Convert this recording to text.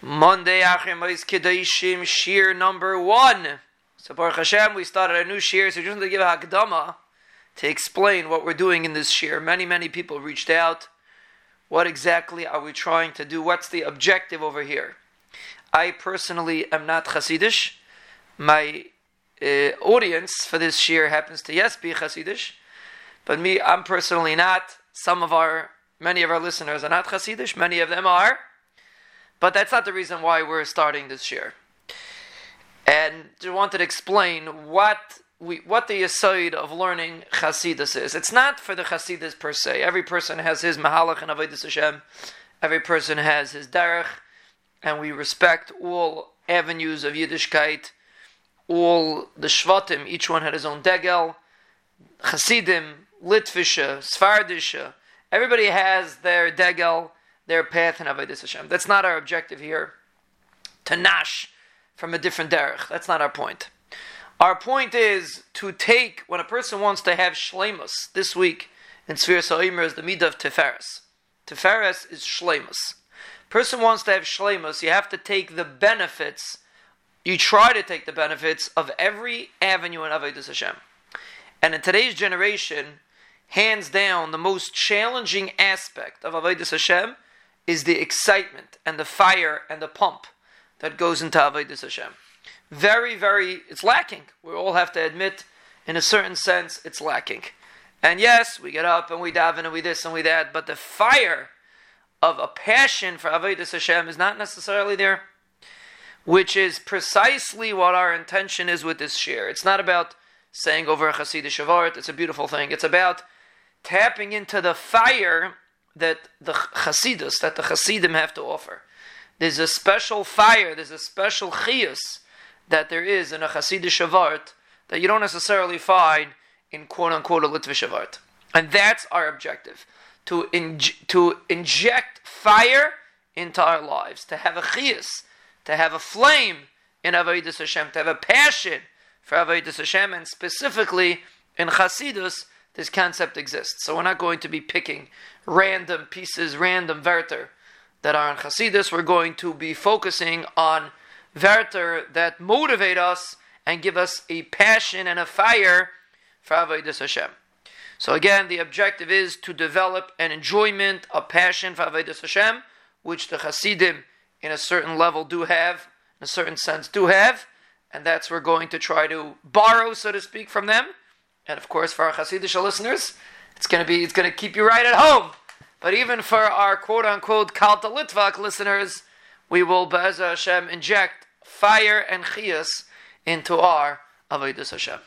Monday Achim Kedoshim Shiur number one. So Baruch Hashem, we started a new Shiur. So just want to give a Hakdama to explain what we're doing in this Shiur. Many, many people reached out. What exactly are we trying to do? What's the objective over here? I personally am not Hasidish. My uh, audience for this Shiur happens to yes be Hasidish, but me, I'm personally not. Some of our, many of our listeners are not Hasidish. Many of them are. But that's not the reason why we're starting this year. And I wanted to explain what we, what the aside of learning Chasidus is. It's not for the Chasidus per se. Every person has his Mahalach and Avodah Hashem. Every person has his Derech. And we respect all avenues of Yiddishkeit, all the Shvatim. Each one had his own Degel. Chasidim, Litvisha, Svardisha. Everybody has their Degel their path in Avodah Hashem. That's not our objective here. To nash from a different derech. That's not our point. Our point is to take when a person wants to have shlemus this week in Sfiras Ha'omer is the midah of Tiferes. Tiferes is shlemus. Person wants to have shlemus, you have to take the benefits. You try to take the benefits of every avenue in Avodah Hashem. And in today's generation, hands down, the most challenging aspect of Avodah Hashem is the excitement and the fire and the pump that goes into Avodah Hashem. Very, very, it's lacking. We all have to admit, in a certain sense, it's lacking. And yes, we get up and we daven and we this and we that, but the fire of a passion for Avodah Hashem is not necessarily there, which is precisely what our intention is with this share. It's not about saying over a Hasidic Shavart, it's a beautiful thing. It's about tapping into the fire that the Chasidus, that the Chasidim have to offer. There's a special fire, there's a special chiyus that there is in a Chasidish Shavart that you don't necessarily find in quote unquote a Litvish Shavart. And that's our objective to, to inject fire into our lives, to have a chiyus, to have a flame in Avodah Hashem, to have a passion for Avodah Hashem, and specifically in Chasidus, this concept exists. So we're not going to be picking random pieces, random Werter that are in Hasidus. We're going to be focusing on Werter that motivate us and give us a passion and a fire for Avodah Hashem. So again, the objective is to develop an enjoyment, a passion for Avodah Hashem, which the Hasidim, in a certain level, do have, in a certain sense, do have, and that's we're going to try to borrow, so to speak, from them and of course, for our Hasidic listeners, it's going to be it's going to keep you right at home. But even for our quote unquote Kalta Litvak listeners, we will Be'ez Hashem inject fire and chiyus into our Avodah Hashem.